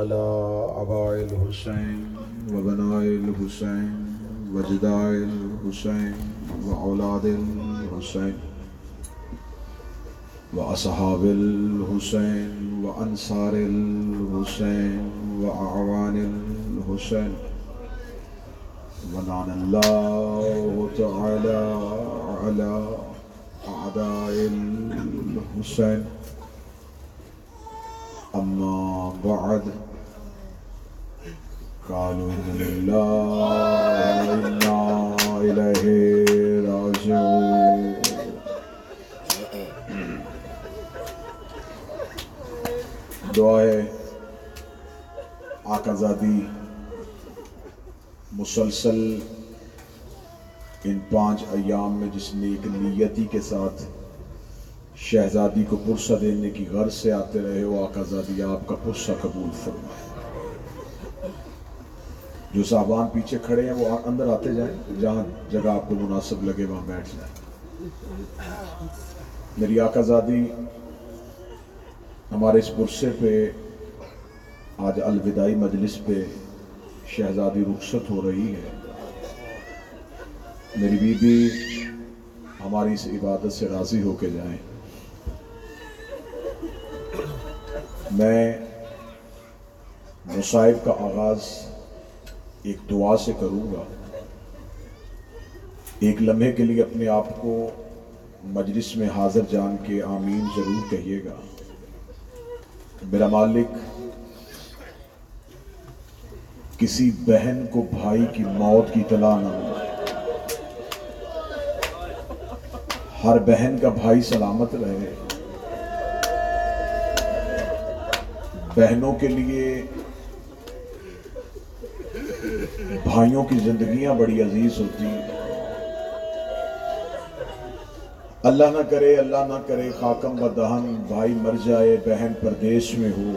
على أباء الحسين وبناء الحسين وجداء الحسين وأولاد الحسين وأصحاب الحسين وأنصار الحسين وأعوان الحسين ونعن الله تعالى على أعداء الحسين أما بعد. قالوا إن لله إليه راجعون. دعا ہے آقا زادی مسلسل ان پانچ ایام میں جس نیک نیتی کے ساتھ شہزادی کو پرسہ دینے کی غرض سے آتے رہے ہو، آقا زادی، آپ کا پرسہ قبول فرمائے۔ جو صاحبان پیچھے کھڑے ہیں، وہ اندر آتے جائیں، جہاں جگہ آپ کو مناسب لگے، وہاں بیٹھ جائیں۔ میری آقا زادی، ہمارے اس پرسے پہ آج الوداعی مجلس پہ شہزادی رخصت ہو رہی ہے۔ میری بی بی ہماری اس عبادت سے راضی ہو کے جائیں۔ میں مصائب کا آغاز ایک دعا سے کروں گا۔ ایک لمحے کے لیے اپنے آپ کو مجلس میں حاضر جان کے آمین ضرور کہیے گا۔ میرا مالک، کسی بہن کو بھائی کی موت کی اطلاع نہ ہو۔ ہر بہن کا بھائی سلامت رہے۔ بہنوں کے لیے، بھائیوں کی زندگیاں بڑی عزیز ہوتی۔ ہیں اللہ نہ کرے، اللہ نہ کرے، خاکم و دہن، بھائی مر جائے، بہن پردیش میں ہو۔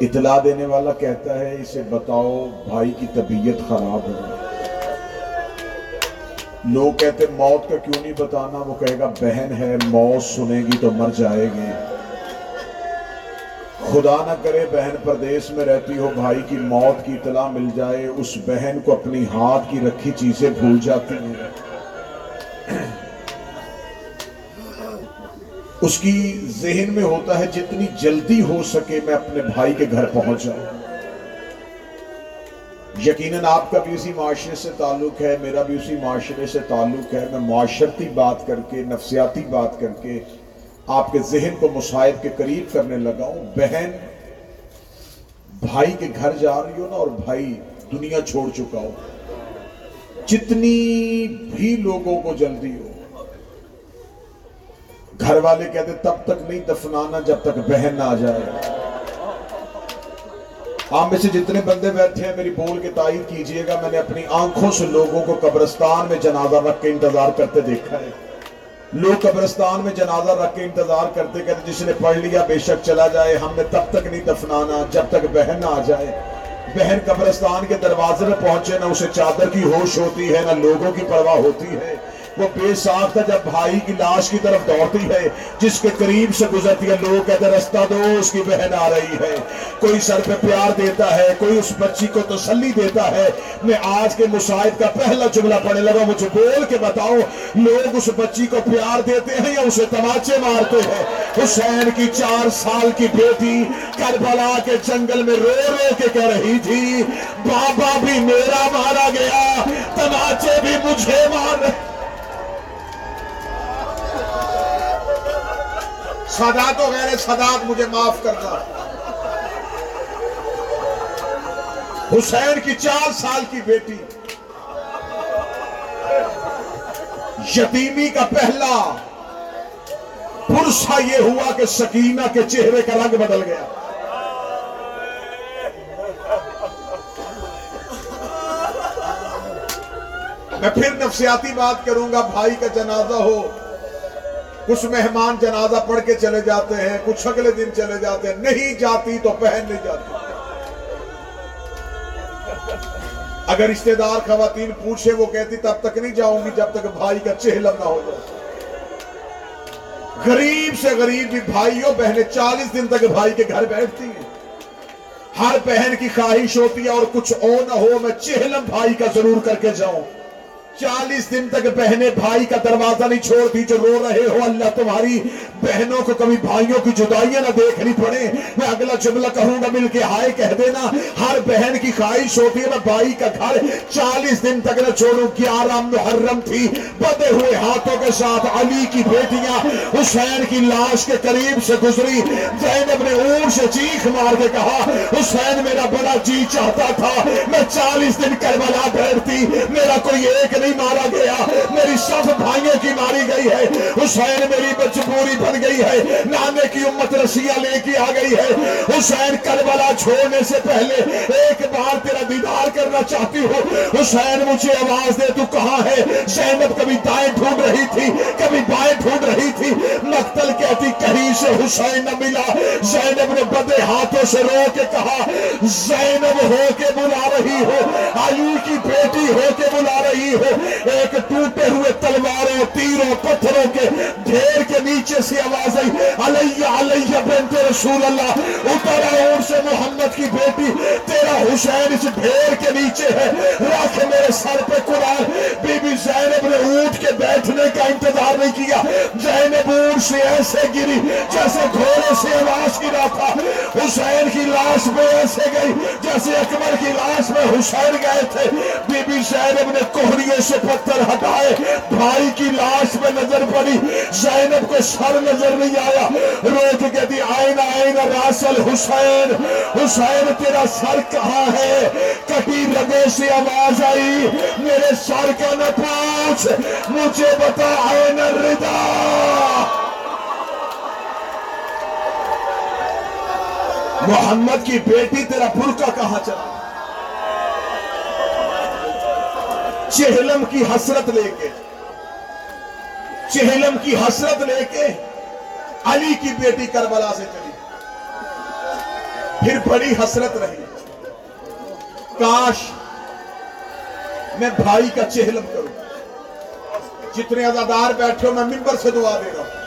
اطلاع دینے والا کہتا ہے، اسے بتاؤ بھائی کی طبیعت خراب ہو۔ لوگ کہتے، موت کا کیوں نہیں بتانا؟ وہ کہے گا، بہن ہے، موت سنے گی تو مر جائے گی۔ خدا نہ کرے بہن پردیش میں رہتی ہو، بھائی کی موت کی اطلاع مل جائے، اس بہن کو اپنی ہاتھ کی رکھی چیزیں بھول جاتی ہیں۔ اس کی ذہن میں ہوتا ہے، جتنی جلدی ہو سکے میں اپنے بھائی کے گھر پہنچ جاؤں۔ یقیناً آپ کا بھی اسی معاشرے سے تعلق ہے، میرا بھی اسی معاشرے سے تعلق ہے۔ میں معاشرتی بات کر کے، نفسیاتی بات کر کے آپ کے ذہن کو مصائب کے قریب کرنے لگا ہوں۔ بہن، بھائی کے گھر جا رہی ہو نا اور بھائی دنیا چھوڑ چکا ہو۔ جتنی بھی لوگوں کو جلدی ہو۔ گھر والے کہتے تب تک نہیں دفنانا جب تک بہن نہ آ جائے۔ آپ میں سے جتنے بندے بیٹھے ہیں، میری بول کے تائید کیجیے گا، میں نے اپنی آنکھوں سے لوگوں کو قبرستان میں جنازہ رکھ کے انتظار کرتے دیکھا ہے۔ لوگ قبرستان میں جنازہ رکھ کے انتظار کرتے کہتے جس نے پڑھ لیا بے شک چلا جائے، ہم نے تب تک نہیں دفنانا جب تک بہن نہ آ جائے۔ بہن قبرستان کے دروازے میں پہنچے، نہ اسے چادر کی ہوش ہوتی ہے، نہ لوگوں کی پرواہ ہوتی ہے۔ وہ بے ساختہ جب بھائی کی لاش کی طرف دوڑتی ہے، جس کے قریب سے گزرتی ہے، لوگ کہتے رستہ دو، اس کی بہن آ رہی ہے۔ کوئی سر پہ پیار دیتا ہے، کوئی اس بچی کو تسلی دیتا ہے۔ میں آج کے مصائب کا پہلا جملہ پڑھنے لگا، مجھے بول کے بتاؤ، لوگ اس بچی کو پیار دیتے ہیں یا اسے تماچے مارتے ہیں؟ حسین کی چار سال کی بیٹی کربلا کے جنگل میں رو رو کے کہہ رہی تھی، بابا بھی میرا مارا گیا، تماچے بھی مجھے مار رہے سادات و غیر سادات مجھے معاف کرنا حسین کی چار سال کی بیٹی۔ یتیمی کا پہلا۔ پرسا یہ ہوا کہ سکینہ کے چہرے کا رنگ بدل گیا۔ میں پھر نفسیاتی بات کروں گا، بھائی کا جنازہ ہو۔ کچھ مہمان جنازہ پڑھ کے چلے جاتے ہیں، کچھ اگلے دن چلے جاتے ہیں۔ نہیں جاتی تو پہن نہیں جاتی۔ اگر رشتہ دار خواتین پوچھے، وہ کہتی، تب تک نہیں جاؤں گی جب تک بھائی کا چہلم نہ ہو جائے۔ غریب سے غریب بھی بھائیوں، بہنیں چالیس دن تک بھائی کے گھر بیٹھتی ہیں۔ ہر بہن کی خواہش ہوتی ہے اور کچھ او نہ ہو، میں چہلم بھائی کا ضرور کر کے جاؤں۔ چالیس دن تک بہنیں بھائی کا دروازہ نہیں چھوڑتی جو رو رہے ہو، اللہ تمہاری بہنوں کو کبھی بھائیوں کی جدائیاں نہ دیکھنی پڑے، میں اگلا جملہ کہوں گا، مل کے ہائے کہہ دینا، ہر بہن کی خواہش ہوتی ہے، میں بھائی کا گھر چالیس دن تک نہ چھوڑوں، گیارہ محرم تھی، بدے ہوئے ہاتھوں کے ساتھ علی کی بیٹیاں، حسین کی لاش کے قریب سے گزری، زینب نے اون سے چیخ مار کے کہا، حسین میرا بڑا جی چاہتا تھا، میں چالیس دن کربلا بیٹھتی میرا کوئی ایک نہیں مارا گیا، میری سب بھائیوں کی ماری گئی ہے، حسین میری مجبوری بن گئی ہے۔ نانے کی امت رسیاں لے کے آ گئی ہے۔ حسین کربلا چھوڑنے سے پہلے ایک بار تیرا دیدار کرنا چاہتی ہوں حسین، مجھے آواز دے، تو کہاں ہے؟ زینب کبھی دائیں ڈھونڈ رہی تھی، کبھی بائیں ڈھونڈ رہی تھی۔ مقتل کہتی، کہیں سے حسین نہ ملا۔ زینب نے بدے ہاتھوں سے رو کے کہا، زینب ہو کے بلا رہی ہو، علی کی بیٹی ہو کے بلا رہی ہو۔ ایک ٹوٹے ہوئے تلواروں، تیروں، پتھروں کے ڈھیر کے نیچے سے آواز آئی؟ علیہ علیہ بنت رسول اللہ اترا اور سے محمد کی بیٹی، تیرا حسین اس ڈھیر کے نیچے ہے، رکھ میرے سر پہ قرآن۔ بی بی زینب نے اونٹ کے بیٹھنے کا انتظار نہیں کیا۔ زینب اونٹ سے ایسے گری جیسے گھوڑے سے آواز گرا تھا۔ حسین کی لاش میں ایسے گئی جیسے اکبر کی لاش میں حسین گئے تھے۔ بی بی زینب نے کوہریے سے پتھر ہٹائے، بھائی کی لاش میں زینب کو سر نظر نہیں آیا۔ روک کے دی آئین آئین راسل حسین۔ حسین، تیرا سر کہاں ہے؟ کٹی لگے سے آواز آئی۔ میرے سر کا نہ پوچھ؟ مجھے بتا آئین الردا محمد کی بیٹی تیرا برکہ کہاں چلا؟ چہلم کی حسرت لے کے۔ چہلم کی حسرت لے کے علی کی بیٹی کربلا سے چلی۔ پھر بڑی حسرت رہی۔ کاش میں بھائی کا چہلم کروں۔ جتنے ازادار بیٹھے ہو، میں ممبر سے دعا دے رہا ہوں۔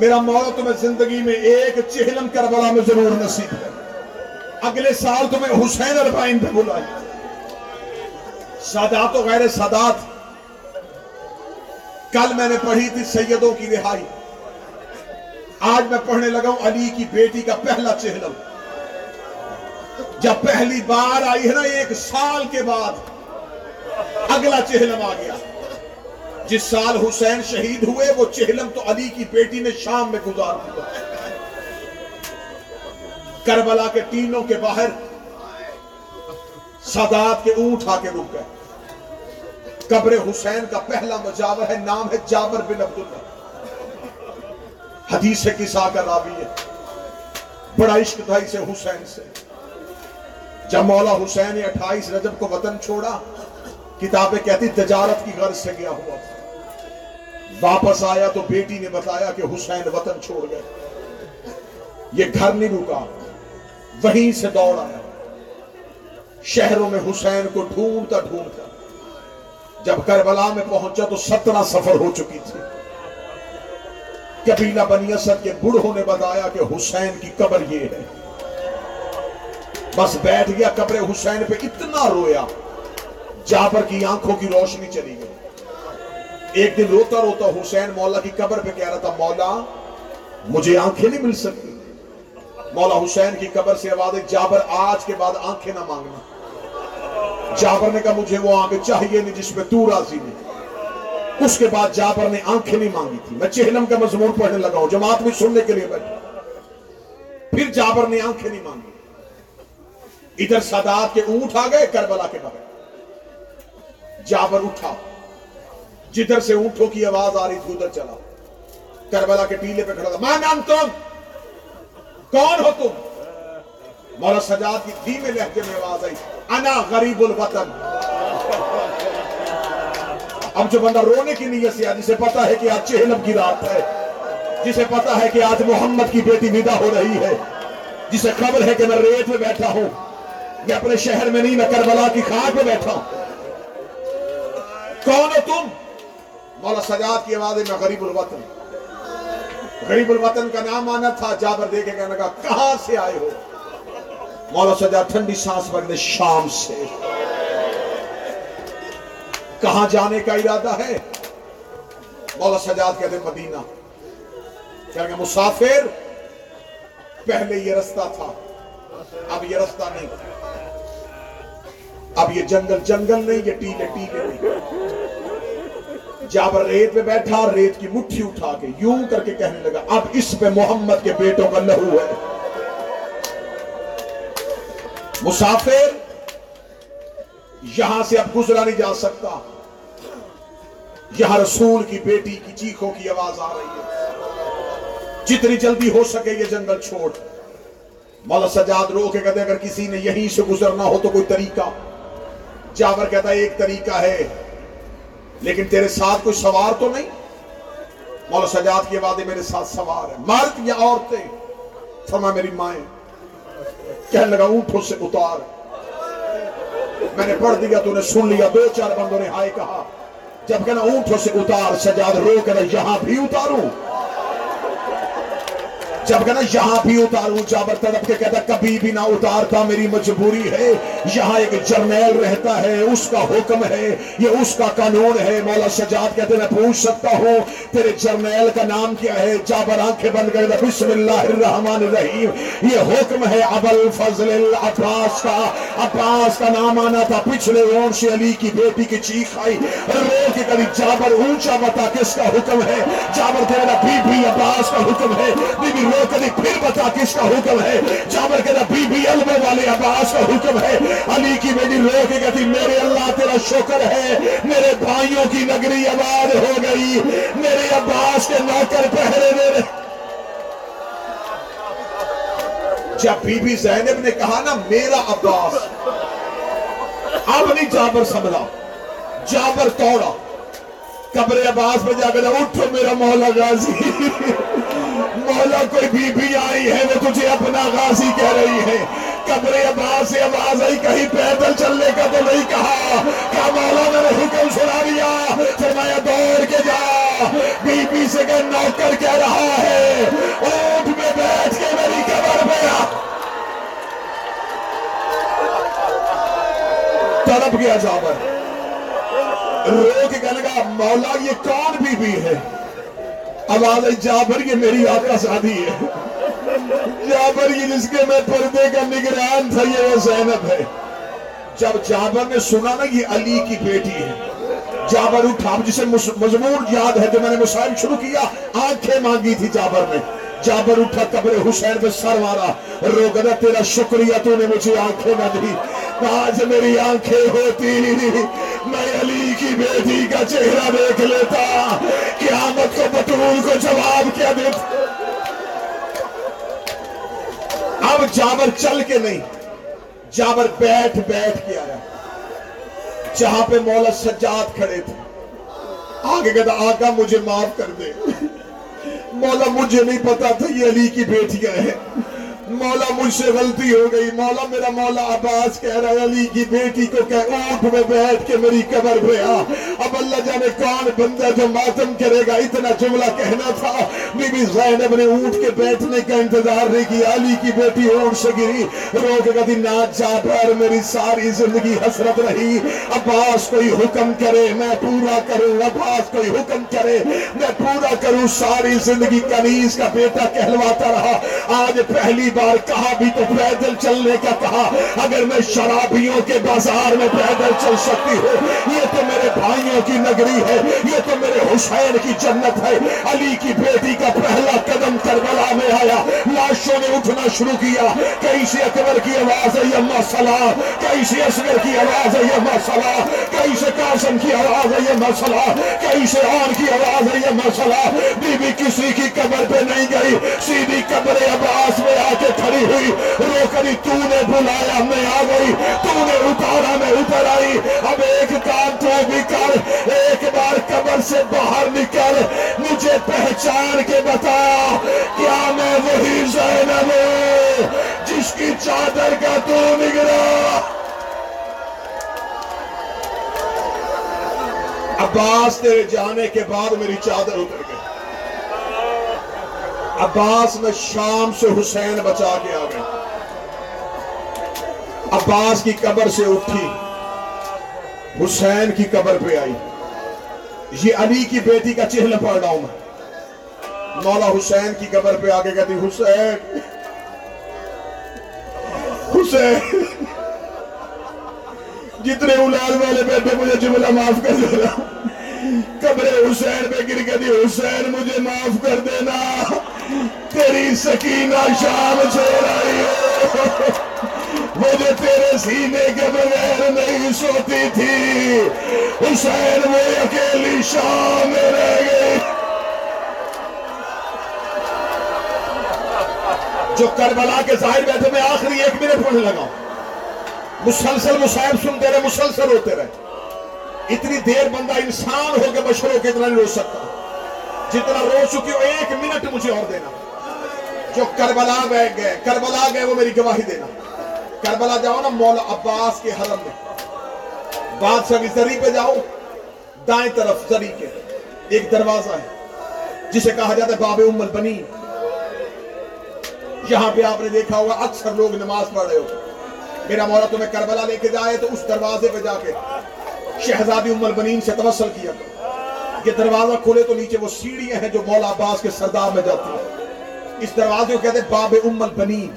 میرا مولا تمہیں زندگی میں ایک چہلم کربلا میں ضرور نصیب ہے۔ اگلے سال تمہیں حسین البائن پہ بلائیں سادات و غیر سادات کل میں نے پڑھی تھی سیدوں کی رہائی۔ آج میں پڑھنے لگا ہوں علی کی بیٹی کا پہلا چہلم۔ جب پہلی بار آئی ہے نا ایک سال کے بعد، اگلا چہلم آ گیا۔ جس سال حسین شہید ہوئے، وہ چہلم تو علی کی بیٹی نے شام میں گزار دیا۔ کربلا کے تینوں کے باہر، سادات کے اونٹ آ کے رک گئے۔ قبر حسین کا پہلا مجاور ہے، نام ہے جابر بن عبداللہ۔ حدیث کسا کا راوی ہے۔ بڑا عشق تھا اسے حسین سے۔ جب مولا حسین نے اٹھائیس رجب کو وطن چھوڑا، کتابیں کہتی، تجارت کی غرض سے گیا ہوا۔ تھا واپس آیا تو بیٹی نے بتایا کہ حسین وطن چھوڑ گئے۔ یہ گھر نہیں رکا، وہیں سے دوڑ آیا۔ شہروں میں حسین کو ڈھونڈتا ڈھونڈتا۔ جب کربلا میں پہنچا تو سترہ سفر ہو چکی تھی۔ قبیلہ بنی اسد کے بڑھوں نے بتایا کہ حسین کی قبر یہ ہے۔ بس بیٹھ گیا قبر حسین پہ، اتنا رویا۔ جابر کی آنکھوں کی روشنی چلی گئی۔ ایک دن روتا روتا حسین مولا کی قبر پہ کہہ رہا تھا، مولا، مجھے آنکھیں نہیں مل سکتی۔ مولا حسین کی قبر سے آواز ہے جابر آج کے بعد آنکھیں نہ مانگنا۔ جابر نے کہا مجھے وہ آنکھیں چاہیے نہیں جس میں تو راضی نہیں۔ اس کے بعد جابر نے آنکھیں نہیں مانگی تھی۔ میں چہلم کا مضمون پڑھنے لگا ہوں، جماعت میں سننے کے لیے بیٹھا۔ پھر جابر نے آنکھیں نہیں مانگی۔ ادھر سادات کے اونٹ آ گئے کربلا کے بغیر۔ جابر اٹھا۔ جدھر سے اونٹوں کی آواز آ رہی تھی، ادھر چلا۔ کربلا کے ٹیلے پہ کھڑا تھا۔ ماں نام تم کون ہو تم؟ مولا سجاد کی دھیمے لہجے میں آواز آئی۔ انا غریب الوطن. اب جو بندہ رونے کی نیت سے جسے پتا ہے کہ آج چہلم کی رات ہے، جسے پتا ہے کہ آج محمد کی بیٹی ودا ہو رہی ہے، جسے خبر ہے کہ میں ریت میں بیٹھا ہوں میں اپنے شہر میں نہیں، میں کربلا کی خاک میں بیٹھا ہوں۔ کون ہو تم؟ مولا سجاد کی آواز ہے، میں غریب الوطن۔ غریب الوطن کا نام آنا تھا، جابر دیکھے کہنے لگا کہاں سے آئے ہو؟ مولا سجاد ٹھنڈی سانس پکڑے شام سے۔ کہاں جانے کا ارادہ ہے؟ مولا سجاد کہتے مدینہ۔ کہنے لگا مسافر، پہلے یہ رستہ تھا، اب یہ رستہ نہیں۔ اب یہ جنگل جنگل نہیں، یہ ٹیلے ٹیلے نہیں۔ جابر ریت پہ بیٹھا، ریت کی مٹھی اٹھا کے یوں کر کے کہنے لگا، اب اس پہ محمد کے بیٹوں کا لہو ہے۔ مسافر، یہاں سے اب گزرا نہیں جا سکتا۔ یہاں رسول کی بیٹی کی چیخوں کی آواز آ رہی ہے۔ جتنی جلدی ہو سکے یہ جنگل چھوڑ۔ مولا سجاد رو کے کہتے اگر کسی نے یہیں سے گزرنا ہو تو کوئی طریقہ۔ جابر کہتا ہے، ایک طریقہ ہے۔ لیکن تیرے ساتھ کوئی سوار تو نہیں؟ مولا سجاد کی آوازیں میرے ساتھ سوار ہے۔ مرد یا عورتیں؟ فرما میری مائیں۔ کہنے لگا اونٹوں سے اتار۔ میں نے پڑھ دیا، تو نے سن لیا، دو چار بندوں نے ہائے کہا۔ جب کہنا اونٹوں سے اتار، سجاد رو، کہنا یہاں بھی اتاروں۔ جب کہنا یہاں بھی اتاروں، جابر تڑپ کے کہتا کبھی بھی نہ اتارتا، میری مجبوری ہے، یہاں ایک جرنیل رہتا ہے، اس کا حکم ہے، یہ اس کا قانون ہے۔ مولا سجاد کہتے میں پوچھ سکتا ہوں، تیرے جرنیل کا نام کیا ہے؟ جابر آنکھیں بند گئے بسم اللہ الرحمن الرحیم، یہ حکم ہے، ابل فضل العباس کا، عباس کا نام آنا تھا۔ پچھلے اون سے علی کی بیٹی کی چیخ آئی، رو کے کبھی جابر اونچا بتا کس کا حکم ہے؟ جابر تیرا بی بی عباس کا حکم ہے، بی بی رو کدی پھر بتا کس کا حکم ہے؟ جابر کہتا بی بی علمے والے عباس کا حکم ہے۔ علی کی بیٹی رو کے کہتی، میرے اللہ تیرا شکر ہے، میرے بھائیوں کی نگری آباد ہو گئی۔ میرے عباس کے نوکر پہرے میرے جب بی بی زینب نے کہا نا، میرا عباس، اب نہیں جابر سمجھا۔ جابر توڑا۔ قبر عباس پہ جا کر اٹھو میرا مولا غازی۔ مولا کوئی بی بی آئی ہے وہ تجھے اپنا غازی کہہ رہی ہے۔ قبر عباس سے آواز آئی، کہیں پیدل چلنے کا تو نہیں کہا۔ کہا، مولا میں نے حکم سنا دیا۔ فرمایا، دوڑ کے جا۔ بی بی سے کہ نوکر کہہ رہا ہے۔ اونٹ میں بیٹھ کے میری قبر پہ آ۔ تڑپ گیا جابر رو کے کہنے لگا مولا یہ کون بی بی ہے؟ آواز ہے جابر یہ میری آقا شادی ہے۔ جابر یہ جس کے میں پردے کا نگران تھا، یہ وہ زینب ہے۔ جب جابر نے سنا نا یہ علی کی بیٹی ہے جابر اٹھا جسے مضمون یاد ہے جو میں نے مسائل شروع کیا، آنکھیں مانگی تھی جابر نے۔ جابر اٹھا، قبر حسین پہ سر مارا۔ رو گدا، تیرا شکریہ تو نے مجھے آنکھیں نہ دی۔ آج میری آنکھیں ہوتی۔ میں علی کی بیٹی کا چہرہ دیکھ لیتا۔ قیامت کو بطول کو جواب کیا دیتا اب جابر چل کے نہیں۔ جابر بیٹھ بیٹھ کے آیا۔ جہاں پہ مولا سجاد کھڑے تھے۔ آگے کہتا، آقا مجھے معاف کر دے۔ مولا، مجھے نہیں پتا تھا یہ علی کی بیٹیاں ہیں۔ مولا مجھ سے غلطی ہو گئی۔ مولا میرا مولا عباس کہہ رہا ہے، علی کی بیٹی کو کہ اونٹ میں بیٹھ کے میری قبر پہ آ۔ اب اللہ جانے کون بندہ جو ماتم کرے گا۔ اتنا جملہ کہنا تھا۔ بی بی زینب نے اونٹ کے بیٹھنے کا انتظار نہیں کیا۔ علی کی بیٹی اونٹ سے گری رو کے کہتی نہ جا پر میری ساری زندگی حسرت رہی۔ عباس کوئی حکم کرے، میں پورا کروں۔ عباس کوئی حکم کرے۔ میں پورا کروں۔ ساری زندگی کنیز کا بیٹا کہلواتا رہا۔ آج پہلی بار کہا بھی تو پیدل چلنے کا کہا، اگر میں شرابیوں کے بازار میں پیدل چل سکتی ہوں، یہ تو میرے بھائیوں کی نگری ہے، یہ تو میرے حسین کی جنت ہے۔ علی کی بیٹی کا پہلا قدم کربلا میں آیا۔ لاشوں نے اٹھنا شروع کیا۔ کئی سے اکبر کی آواز ہے یہ مسئلہ کئی سے اصغر کی آواز ہے یہ مسئلہ کئی سے قاسم کی آواز ہے یہ مسئلہ کئی سے آن کی آواز ہے یہ مسئلہ بی بی کسی کی قبر پہ نہیں گئی۔ سیدھی قبر عباس رو کری تو نے بلایا میں آ گئی تو نے اتارا میں اتر آئی۔ اب ایک کام تو بھی کر، ایک بار قبر سے باہر نکل۔ مجھے پہچان کے بتا کیا میں وہی زینب ہوں جس کی چادر کا تو نگرا عباس تیرے جانے کے بعد میری چادر اتر گئی۔ عباس میں شام سے حسین بچا کے آ عباس کی قبر سے اٹھی۔ حسین کی قبر پہ آئی۔ یہ علی کی بیٹی کا چہل پڑ رہا ہوں میں۔ مولا حسین کی قبر پہ آگے کہتی، حسین حسین، جتنے اولاد والے بیٹے مجھے جملہ معاف کر دینا۔ قبر حسین پہ گر کہتی، حسین، مجھے معاف کر دینا۔ تیری سکینہ شام چھوڑ آئی ہو مجھے تیرے سینے کے بغیر نہیں سوتی تھی۔ حسین، وہ اکیلی شام میں رہ گئی۔ جو کربلا کے ظاہر بیٹھے میں آخری ایک منٹ پڑھنے لگا مسلسل مصائب سنتے رہے، مسلسل ہوتے رہے۔ اتنی دیر بندہ انسان ہو کے بشر ہو کے اتنا نہیں رو سکتا۔ جتنا رو چکی ہو، ایک منٹ مجھے اور دینا۔ جو کربلا گئے کربلا گئے، وہ میری گواہی دینا۔ کربلا جاؤ نا، مولا عباس کے حرم میں۔ بادشاہ کی زری پہ جاؤ، دائیں طرف زری کے ایک دروازہ ہے، جسے کہا جاتا ہے باب ام البنی یہاں پہ آپ نے دیکھا ہوگا، اکثر لوگ نماز پڑھ رہے ہو میرا مولا تمہیں کربلا لے کے جائے تو اس دروازے پہ جا کے شہزادی ام البنین سے توسل کیا یہ دروازہ کھولے تو نیچے وہ سیڑھیاں ہیں جو مولا عباس کے سردار میں جاتی ہیں۔ اس دروازے کو کہتے ہیں باب ام البنین۔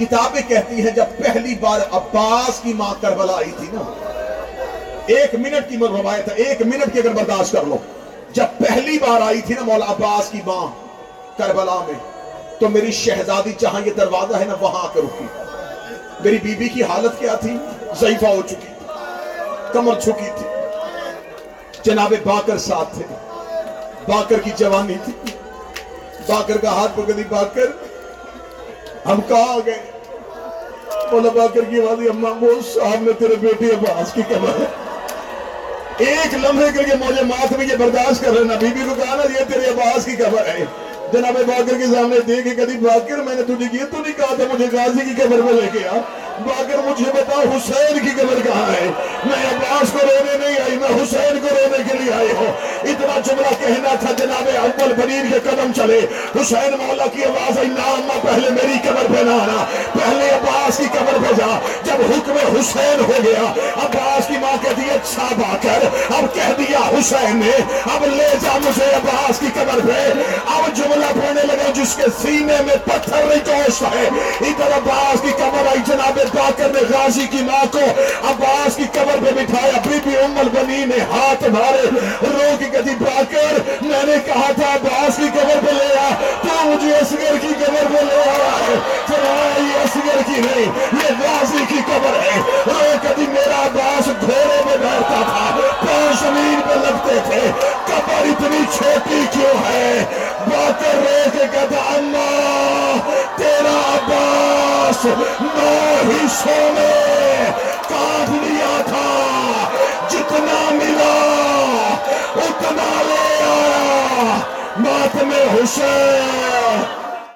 کتابیں کہتی ہیں، جب پہلی بار عباس کی ماں کربلا آئی تھی نا۔ ایک منٹ کی روایت ہے، ایک منٹ کی اگر برداشت کر لو۔ جب پہلی بار آئی تھی نا مولا عباس کی ماں کربلا میں، تو میری شہزادی جہاں یہ دروازہ ہے نا، وہاں آ کر رکی۔ میری بی بی کی حالت کیا تھی؟ ضعیفہ ہو چکی تھی، کمر چھکی تھی۔ جناب باکر ساتھ تھے۔ باکر کی جوانی تھی۔ باکر کا ہاتھ پکڑی باکر۔ ہم کہاں آ گئے؟ مولا باکر کی آواز اماں وہ سامنے تیرے بیٹی عباس کی قبر ہے۔ ایک لمحے کے لیے مجھے ماتھ میں یہ برداشت کر رہنا بی بی کو کہا نا یہ تیرے عباس کی قبر ہے۔ جناب باکر کے سامنے دیکھے کدی باکر، میں نے تجھے یہ تو نہیں کہا تھا مجھے غازی کی قبر میں لے کے آ۔ باکر، مجھے بتا، حسین کی قبر کہاں ہے؟ میں عباس کو رونے نہیں آئی، میں حسین کو رونے کے لیے آئی ہوں۔ اتنا جملہ کہنا تھا جناب اول بنیر کے قدم چلے۔ حسین مولا کی آواز آئی نامہ پہلے میری قبر پہ نہ آنا۔ پہلے عباس کی قبر پہ جا۔ جب حکم حسین ہو گیا، عباس کی ماں کہتی ہے اچھا باکر، اب کہہ دیا حسین نے، اب لے جا مجھے عباس کی قبر پہ۔ اب جملہ پڑھنے لگا جس کے سینے میں پتھر نہیں کوشت ہے۔ ادھر عباس کی قبر آئی، جناب باکر نے غازی کی ماں کو عباس کی قبر پہ بٹھایا۔ بی بی ام البنی نے ہاتھ مارے۔ رو کی کہتی، باکر، میں نے کہا تھا اسگر کی نہیں۔ یہ غازی کی قبر ہے۔ رو کہتی میرا عباس گھوڑے میں بیٹھتا تھا۔ پیر زمین پہ لگتے تھے۔ قبر اتنی چھوٹی کیوں ہے؟ باکر رو کے کہتا اللہ، تیرا عباس نو حصوں میں کاٹ لیا تھا۔ جتنا ملا، اتنا لے آیا۔ ماتم حسین۔